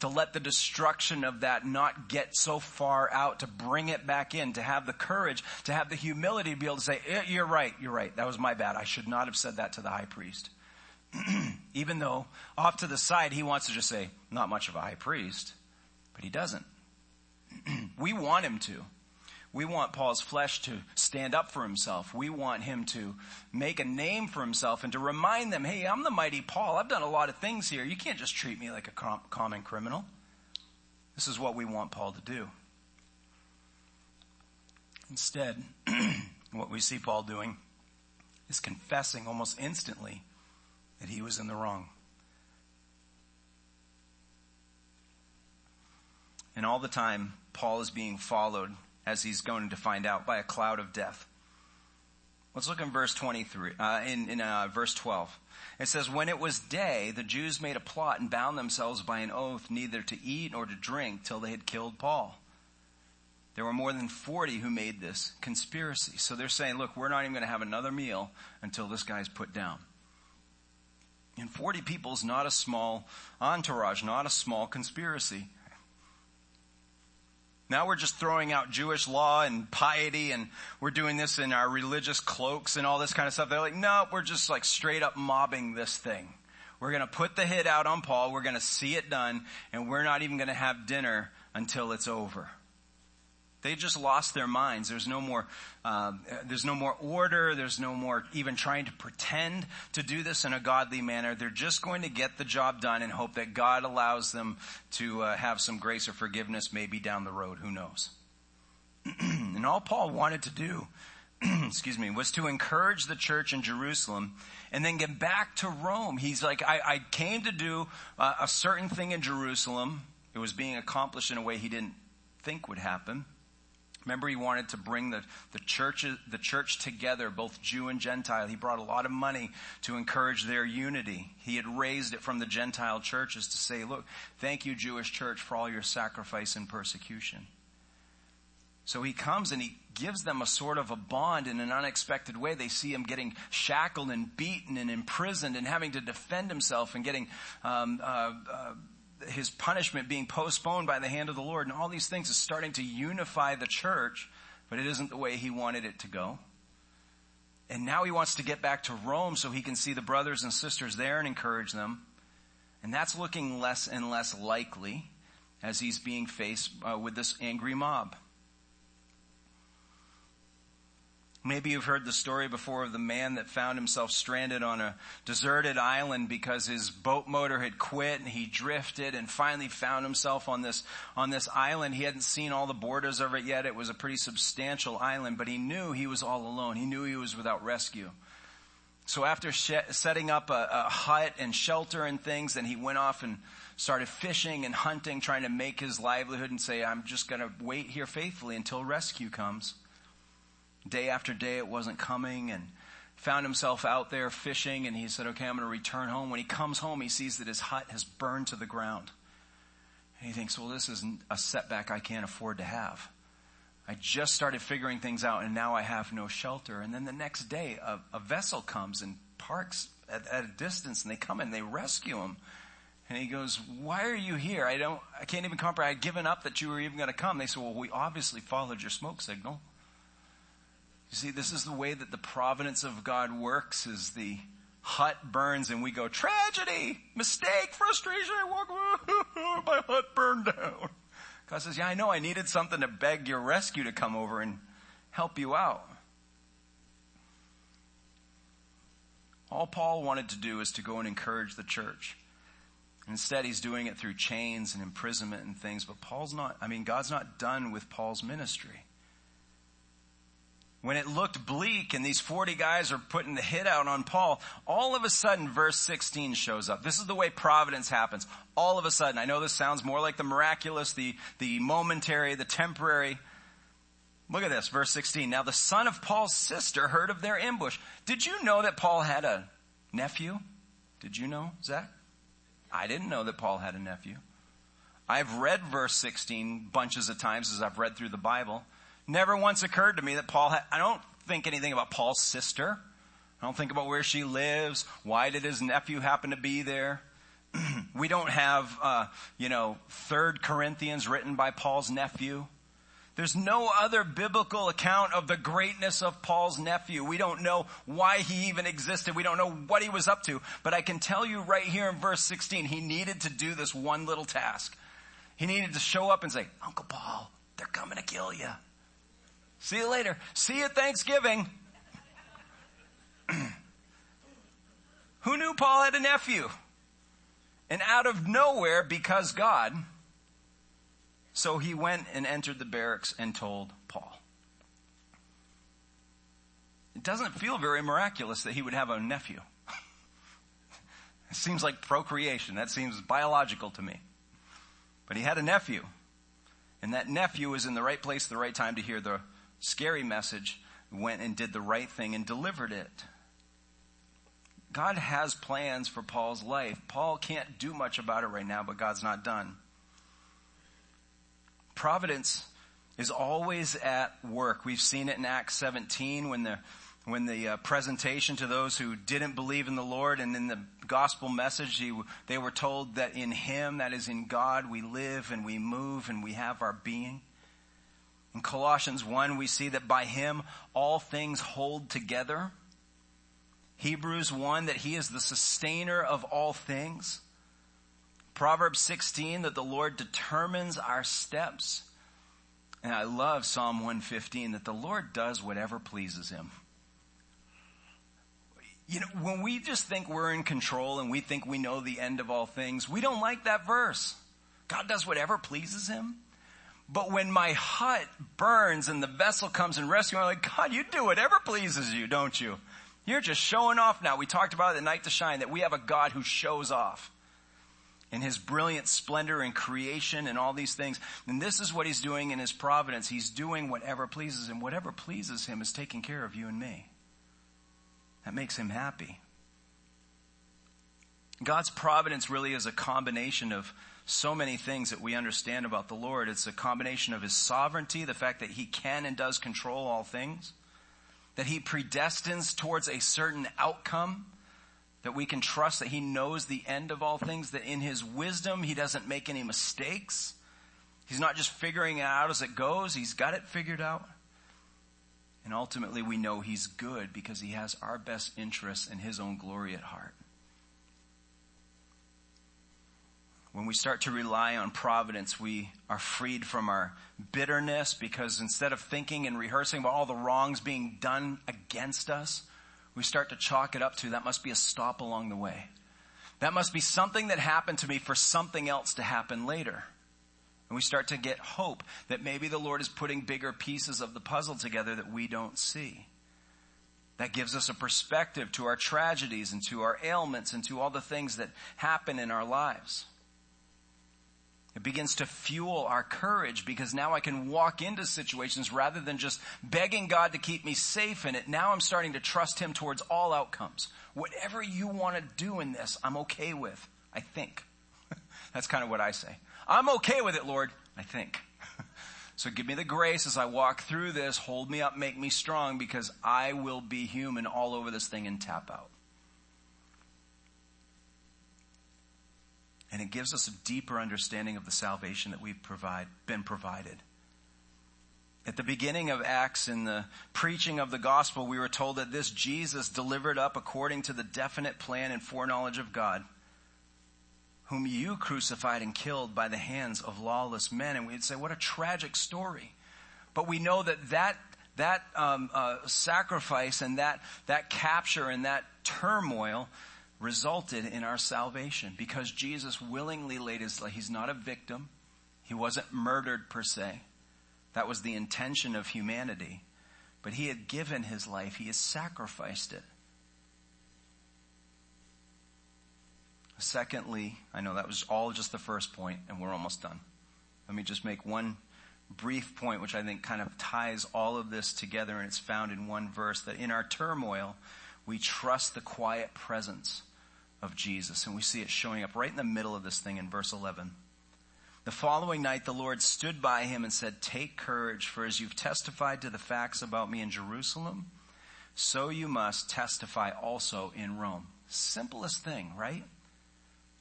[SPEAKER 2] to let the destruction of that not get so far out, to bring it back in, to have the courage, to have the humility to be able to say, eh, you're right, you're right, that was my bad. I should not have said that to the high priest. Even though off to the side he wants to just say, not much of a high priest, but he doesn't. we want him to. We want Paul's flesh to stand up for himself. We want him to make a name for himself and to remind them, hey, I'm the mighty Paul. I've done a lot of things here. You can't just treat me like a com- common criminal. This is what we want Paul to do. Instead, what we see Paul doing is confessing almost instantly that he was in the wrong. And all the time, Paul is being followed as he's going to find out, by a cloud of death. Let's look in verse 23, uh, in, in uh, verse 12. It says, When it was day, the Jews made a plot and bound themselves by an oath neither to eat nor to drink till they had killed Paul. There were more than 40 who made this conspiracy. So they're saying, look, we're not even going to have another meal until this guy's put down. And 40 people is not a small entourage, not a small conspiracy. Now we're just throwing out Jewish law and piety and we're doing this in our religious cloaks and all this kind of stuff. They're like, no, we're just like straight up mobbing this thing. We're going to put the hit out on Paul. We're going to see it done and we're not even going to have dinner until it's over. They just lost their minds. There's no more, uh, there's no more order. There's no more even trying to pretend to do this in a godly manner. They're just going to get the job done and hope that God allows them to uh, have some grace or forgiveness maybe down the road. Who knows? and all Paul wanted to do, excuse me, was to encourage the church in Jerusalem and then get back to Rome. He's like, I, I came to do uh, a certain thing in Jerusalem. It was being accomplished in a way he didn't think would happen. Remember, he wanted to bring the, the, church, the church together, both Jew and Gentile. He brought a lot of money to encourage their unity. He had raised it from the Gentile churches to say, look, thank you, Jewish church, for all your sacrifice and persecution. So he comes and he gives them a sort of a bond in an unexpected way. They see him getting shackled and beaten and imprisoned and having to defend himself and getting um, uh, uh, his punishment being postponed by the hand of the Lord and all these things is starting to unify the church, but it isn't the way he wanted it to go. And now he wants to get back to Rome so he can see the brothers and sisters there and encourage them. And that's looking less and less likely as he's being faced uh, with this angry mob. Maybe you've heard the story before of the man that found himself stranded on a deserted island because his boat motor had quit and he drifted and finally found himself on this, on this island. He hadn't seen all the borders of it yet. It was a pretty substantial island, but he knew he was all alone. He knew he was without rescue. So after setting up a, a hut and shelter and things, then he went off and started fishing and hunting, trying to make his livelihood and say, I'm just going to wait here faithfully until rescue comes. Day after day it wasn't coming and found himself out there fishing and he said, okay, I'm going to return home. When he comes home, he sees that his hut has burned to the ground. And he thinks, well, this is a setback I can't afford to have. I just started figuring things out and now I have no shelter. And then the next day, a, a vessel comes and parks at, at, a distance and they come and they rescue him. And he goes, why are you here? I don't, I can't even comprehend. I'd given up that you were even going to come. They said, well, we obviously followed your smoke signal. You see, this is the way that the providence of God works is the hut burns and we go, tragedy, mistake, frustration, I walk, my hut burned down. God says, yeah, I know I needed something to beg your rescue to come over and help you out. All Paul wanted to do is to go and encourage the church. Instead, he's doing it through chains and imprisonment and things, but Paul's not, I mean, God's not done with Paul's ministry. When it looked bleak and these 40 guys are putting the hit out on Paul, all of a sudden verse 16 shows up. This is the way providence happens. All of a sudden, I know this sounds more like the miraculous, the, the momentary, the temporary. Look at this, verse 16. Now the son of Paul's sister heard of their ambush. Did you know that Paul had a nephew? Did you know, Zach? I didn't know that Paul had a nephew. I've read verse 16 bunches of times as I've read through the Bible. Never once occurred to me that Paul had, I don't think anything about Paul's sister. I don't think about where she lives. Why did his nephew happen to be there? we don't have, uh, you know, third Corinthians written by Paul's nephew. There's no other biblical account of the greatness of Paul's nephew. We don't know why he even existed. We don't know what he was up to. But I can tell you right here in verse 16, he needed to do this one little task. He needed to show up and say, Uncle Paul, they're coming to kill you. See you later. See you at Thanksgiving. Who knew Paul had a nephew? And out of nowhere, because God, so he went and entered the barracks and told Paul. It doesn't feel very miraculous that he would have a nephew. it seems like procreation. That seems biological to me. But he had a nephew. And that nephew was in the right place at the right time to hear the scary message, went and did the right thing and delivered it. God has plans for Paul's life. Paul can't do much about it right now, but God's not done. Providence is always at work. We've seen it in Acts 17 when the when the uh, presentation to those who didn't believe in the Lord and in the gospel message, he, they were told that in Him, that is in God, we live and we move and we have our being. In Colossians 1, we see that by Him all things hold together. Hebrews 1, that He is the sustainer of all things. Proverbs 16 that the Lord determines our steps. And I love Psalm 115 that the Lord does whatever pleases him. You know, when we just think we're in control and we think we know the end of all things, we don't like that verse. God does whatever pleases him. But when my hut burns and the vessel comes and rescues, me, I'm like, God, you do whatever pleases you, don't you? You're just showing off now. We talked about it the night to shine that we have a God who shows off in his brilliant splendor and creation and all these things. And this is what he's doing in his providence. He's doing whatever pleases him. Whatever pleases him is taking care of you and me. That makes him happy. God's providence really is a combination of so many things that we understand about the Lord. It's a combination of his sovereignty, the fact that he can and does control all things, that he predestines towards a certain outcome, that we can trust that He knows the end of all things, that in His wisdom He doesn't make any mistakes. He's not just figuring it out as it goes, He's got it figured out. And ultimately we know He's good because He has our best interests and His own glory at heart. When we start to rely on providence, we are freed from our bitterness because instead of thinking and rehearsing about all the wrongs being done against us, we start to chalk it up to that must be a stop along the way. That must be something that happened to me for something else to happen later. And we start to get hope that maybe the Lord is putting bigger pieces of the puzzle together that we don't see. That gives us a perspective to our tragedies and to our ailments and to all the things that happen in our lives. It begins to fuel our courage because now I can walk into situations rather than just begging God to keep me safe in it. Now I'm starting to trust Him towards all outcomes. Whatever you want to do in this, I'm okay with. I think. That's kind of what I say. I'm okay with it, Lord. I think. So give me the grace as I walk through this. Hold me up, make me strong, because I will be human all over this thing and tap out. And it gives us a deeper understanding of the salvation that we've provide, been provided. At the beginning of Acts, in the preaching of the gospel, we were told that this Jesus delivered up according to the definite plan and foreknowledge of God, whom you crucified and killed by the hands of lawless men. And we'd say, what a tragic story. But we know that that, that um, uh, sacrifice and that, that capture and that turmoil resulted in our salvation because Jesus willingly laid his life. He's not a victim. He wasn't murdered per se. That was the intention of humanity. But he had given his life. He has sacrificed it. Secondly, I know that was all just the first point and we're almost done. Let me just make one brief point which I think kind of ties all of this together and it's found in one verse that in our turmoil, we trust the quiet presence of Jesus. And we see it showing up right in the middle of this thing in verse 11. The following night, the Lord stood by him and said, Take courage, for as you've testified to the facts about me in Jerusalem, so you must testify also in Rome. Simplest thing, right?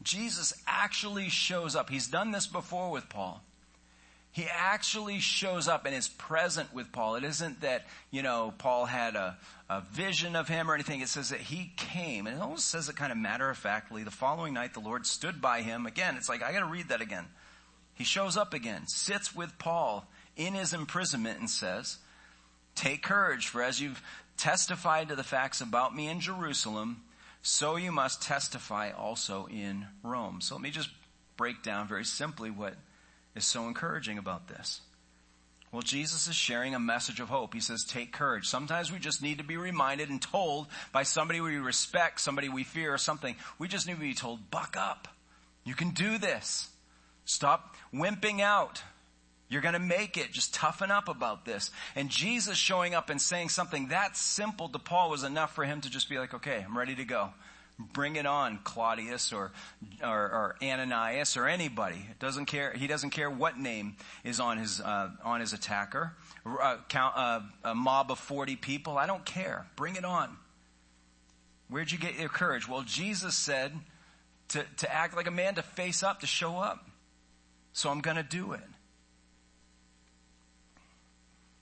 [SPEAKER 2] Jesus actually shows up. He's done this before with Paul he actually shows up and is present with Paul. It isn't that, you know, Paul had a, a vision of him or anything. It says that he came. And it almost says it kind of matter of factly. The following night, the Lord stood by him. Again, it's like, I gotta read that again. He shows up again, sits with Paul in his imprisonment and says, Take courage, for as you've testified to the facts about me in Jerusalem, so you must testify also in Rome. So let me just break down very simply what is so encouraging about this? Well, Jesus is sharing a message of hope. He says, take courage. Sometimes we just need to be reminded and told by somebody we respect, somebody we fear or something. We just need to be told, buck up. You can do this. Stop wimping out. You're to make it. Just toughen up about this. And Jesus showing up and saying something that simple to Paul was enough for him to just be like, okay, I'm ready to go. Bring it on, Claudius or, or, or Ananias or anybody. It doesn't care. He doesn't care what name is on his uh, on his attacker. Uh, count, uh, a mob of forty people. I don't care. Bring it on. Where'd you get your courage? Well, Jesus said to to act like a man, to face up, to show up. So I'm going to do it.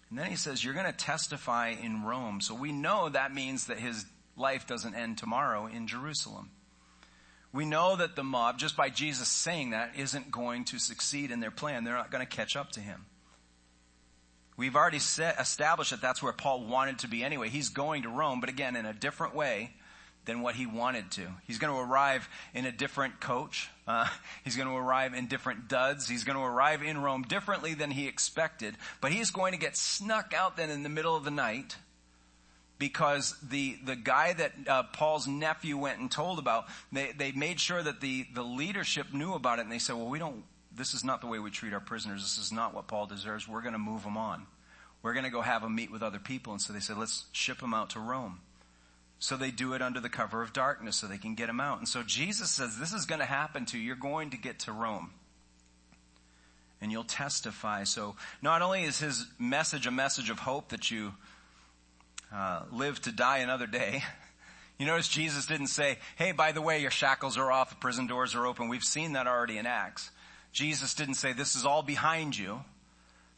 [SPEAKER 2] And then he says, You're going to testify in Rome. So we know that means that his life doesn't end tomorrow in Jerusalem. We know that the mob, just by Jesus saying that, isn't going to succeed in their plan. They're not going to catch up to him. We've already set, established that that's where Paul wanted to be anyway. He's going to Rome, but again, in a different way than what he wanted to. He's going to arrive in a different coach. Uh, he's going to arrive in different duds. He's going to arrive in Rome differently than he expected, but he's going to get snuck out then in the middle of the night because the, the guy that uh, Paul's nephew went and told about, they, they made sure that the, the leadership knew about it and they said, well, we don't, this is not the way we treat our prisoners. This is not what Paul deserves. We're going to move him on. We're going to go have him meet with other people. And so they said, let's ship him out to Rome. So they do it under the cover of darkness so they can get him out. And so Jesus says, this is going to happen to you. You're going to get to Rome and you'll testify. So not only is his message a message of hope that you uh, live to die another day. You notice Jesus didn't say, hey, by the way, your shackles are off, the prison doors are open. We've seen that already in Acts. Jesus didn't say, this is all behind you.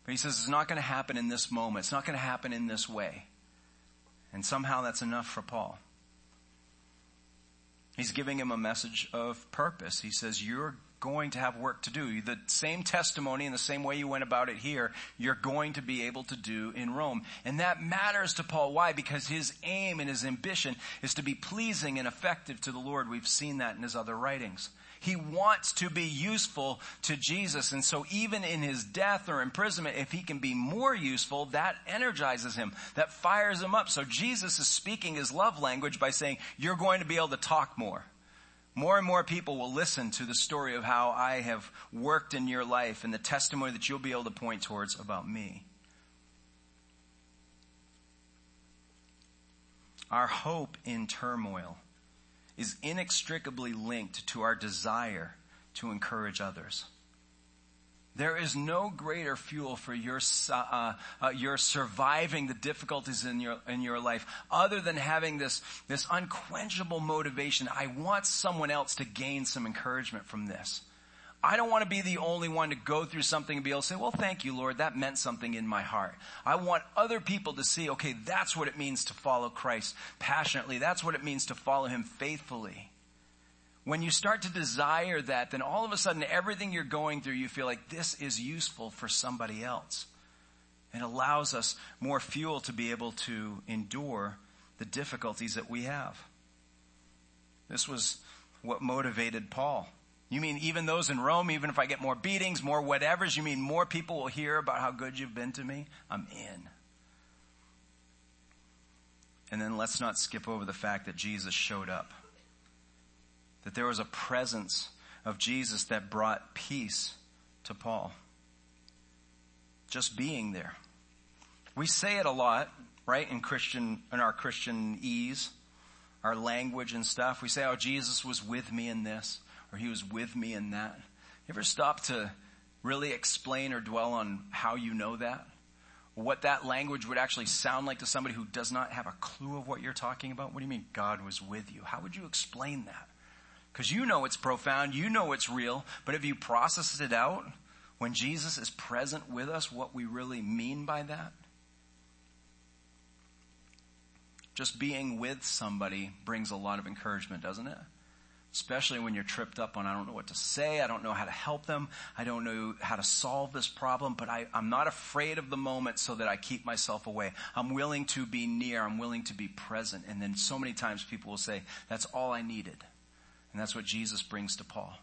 [SPEAKER 2] But he says, it's not going to happen in this moment. It's not going to happen in this way. And somehow that's enough for Paul. He's giving him a message of purpose. He says, you're going to have work to do. The same testimony and the same way you went about it here, you're going to be able to do in Rome. And that matters to Paul. Why? Because his aim and his ambition is to be pleasing and effective to the Lord. We've seen that in his other writings. He wants to be useful to Jesus. And so even in his death or imprisonment, if he can be more useful, that energizes him. That fires him up. So Jesus is speaking his love language by saying, you're going to be able to talk more. More and more people will listen to the story of how I have worked in your life and the testimony that you'll be able to point towards about me. Our hope in turmoil is inextricably linked to our desire to encourage others. There is no greater fuel for your, uh, uh, your surviving the difficulties in your, in your life other than having this, this unquenchable motivation. I want someone else to gain some encouragement from this. I don't want to be the only one to go through something and be able to say, well, thank you, Lord. That meant something in my heart. I want other people to see, okay, that's what it means to follow Christ passionately. That's what it means to follow Him faithfully. When you start to desire that, then all of a sudden everything you're going through, you feel like this is useful for somebody else. It allows us more fuel to be able to endure the difficulties that we have. This was what motivated Paul. You mean even those in Rome, even if I get more beatings, more whatevers, you mean more people will hear about how good you've been to me? I'm in. And then let's not skip over the fact that Jesus showed up. That there was a presence of Jesus that brought peace to Paul. Just being there. We say it a lot, right, in Christian, in our Christianese, our language and stuff. We say, oh, Jesus was with me in this or he was with me in that. You ever stop to really explain or dwell on how you know that? What that language would actually sound like to somebody who does not have a clue of what you're talking about? What do you mean God was with you? How would you explain that? Because you know it's profound, you know it's real, but have you processed it out when Jesus is present with us, what we really mean by that? Just being with somebody brings a lot of encouragement, doesn't it? especially when you're tripped up on, I don't know what to say, I don't know how to help them, I don't know how to solve this problem, but I, I'm not afraid of the moment so that I keep myself away. I'm willing to be near, I'm willing to be present. And then so many times people will say, that's all I needed. And that's what Jesus brings to Paul.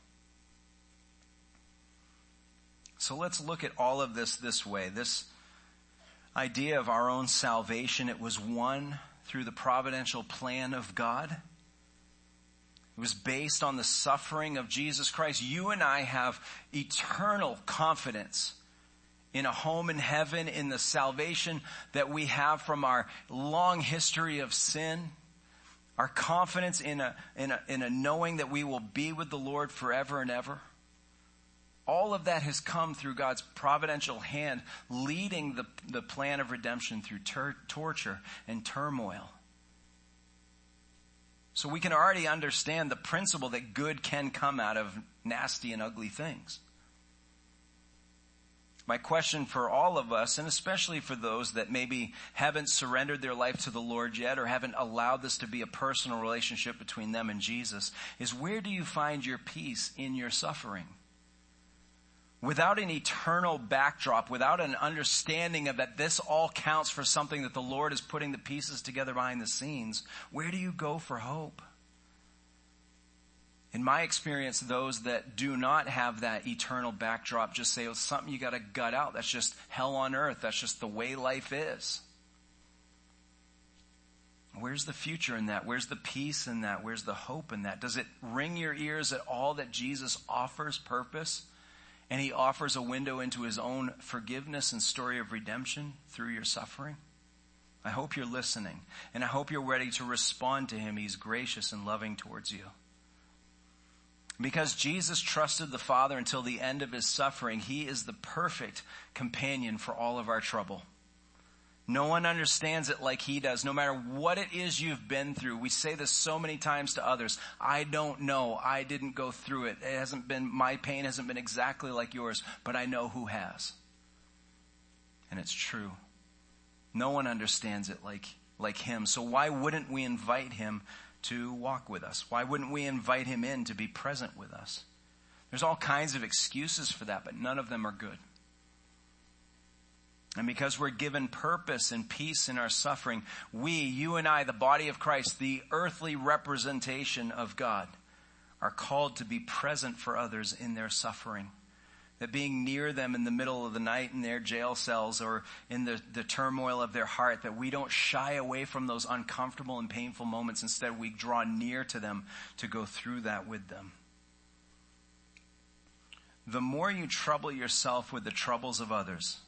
[SPEAKER 2] So let's look at all of this this way. This idea of our own salvation, it was won through the providential plan of God. It was based on the suffering of Jesus Christ. You and I have eternal confidence in a home in heaven, in the salvation that we have from our long history of sin, our confidence in a, in a, in a knowing that we will be with the Lord forever and ever. All of that has come through God's providential hand leading the, the plan of redemption through ter- torture and turmoil. So we can already understand the principle that good can come out of nasty and ugly things. My question for all of us, and especially for those that maybe haven't surrendered their life to the Lord yet or haven't allowed this to be a personal relationship between them and Jesus, is where do you find your peace in your suffering? without an eternal backdrop, without an understanding of that this all counts for something that the Lord is putting the pieces together behind the scenes, where do you go for hope? In my experience, those that do not have that eternal backdrop just say, well, it's something you gotta gut out. That's just hell on earth. That's just the way life is. Where's the future in that? Where's the peace in that? Where's the hope in that? Does it ring your ears at all that Jesus offers purpose? and he offers a window into his own forgiveness and story of redemption through your suffering. I hope you're listening and I hope you're ready to respond to him. He's gracious and loving towards you. Because Jesus trusted the Father until the end of his suffering, he is the perfect companion for all of our trouble. No one understands it like he does, no matter what it is you've been through. We say this so many times to others. I don't know. I didn't go through it. It hasn't been, my pain hasn't been exactly like yours, but I know who has. And it's true. No one understands it like, like him. So why wouldn't we invite him to walk with us? Why wouldn't we invite him in to be present with us? There's all kinds of excuses for that, but none of them are good. And because we're given purpose and peace in our suffering, we, you and I, the body of Christ, the earthly representation of God, are called to be present for others in their suffering. That being near them in the middle of the night in their jail cells or in the, the turmoil of their heart, that we don't shy away from those uncomfortable and painful moments. Instead, we draw near to them to go through that with them. The more you trouble yourself with the troubles of others,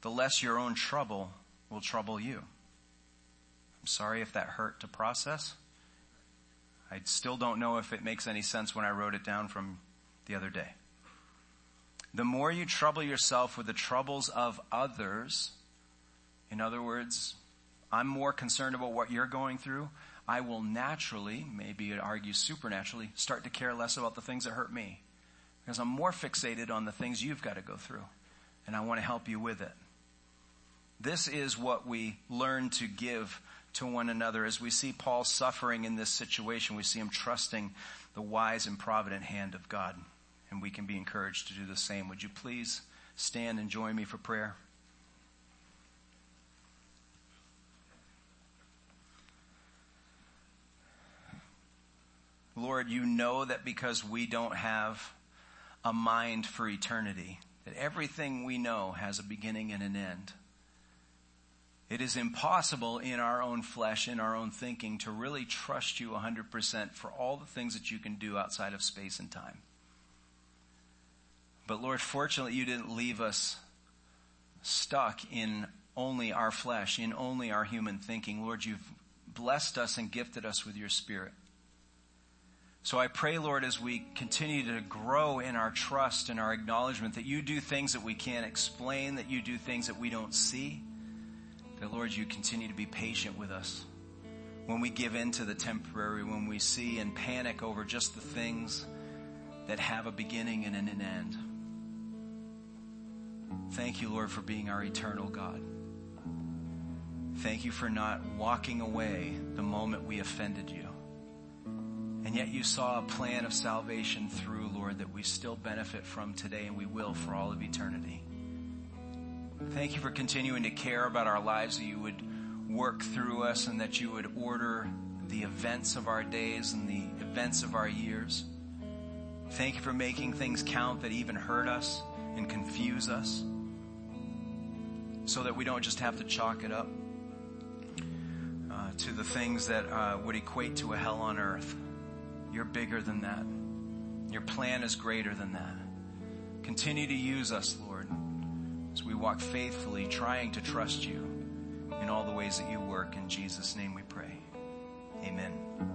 [SPEAKER 2] the less your own trouble will trouble you. I'm sorry if that hurt to process. I still don't know if it makes any sense when I wrote it down from the other day. The more you trouble yourself with the troubles of others, in other words, I'm more concerned about what you're going through, I will naturally, maybe argue supernaturally, start to care less about the things that hurt me. Because I'm more fixated on the things you've got to go through. And I want to help you with it. This is what we learn to give to one another. As we see Paul suffering in this situation, we see him trusting the wise and provident hand of God. And we can be encouraged to do the same. Would you please stand and join me for prayer? Lord, you know that because we don't have a mind for eternity, that everything we know has a beginning and an end. It is impossible in our own flesh, in our own thinking, to really trust you 100% for all the things that you can do outside of space and time. But Lord, fortunately, you didn't leave us stuck in only our flesh, in only our human thinking. Lord, you've blessed us and gifted us with your spirit. So I pray, Lord, as we continue to grow in our trust and our acknowledgement that you do things that we can't explain, that you do things that we don't see, that, Lord, you continue to be patient with us. When we give in to the temporary, when we see and panic over just the things that have a beginning and an end. Thank you, Lord, for being our eternal God. Thank you for not walking away the moment we offended you. And yet you saw a plan of salvation through, Lord, that we still benefit from today and we will for all of eternity. Thank you for continuing to care about our lives, that you would work through us and that you would order the events of our days and the events of our years. Thank you for making things count that even hurt us and confuse us so that we don't just have to chalk it up uh, to the things that uh, would equate to a hell on earth. You're bigger than that. Your plan is greater than that. Continue to use us, Lord, as we walk faithfully, trying to trust you in all the ways that you work. In Jesus' name we pray. Amen.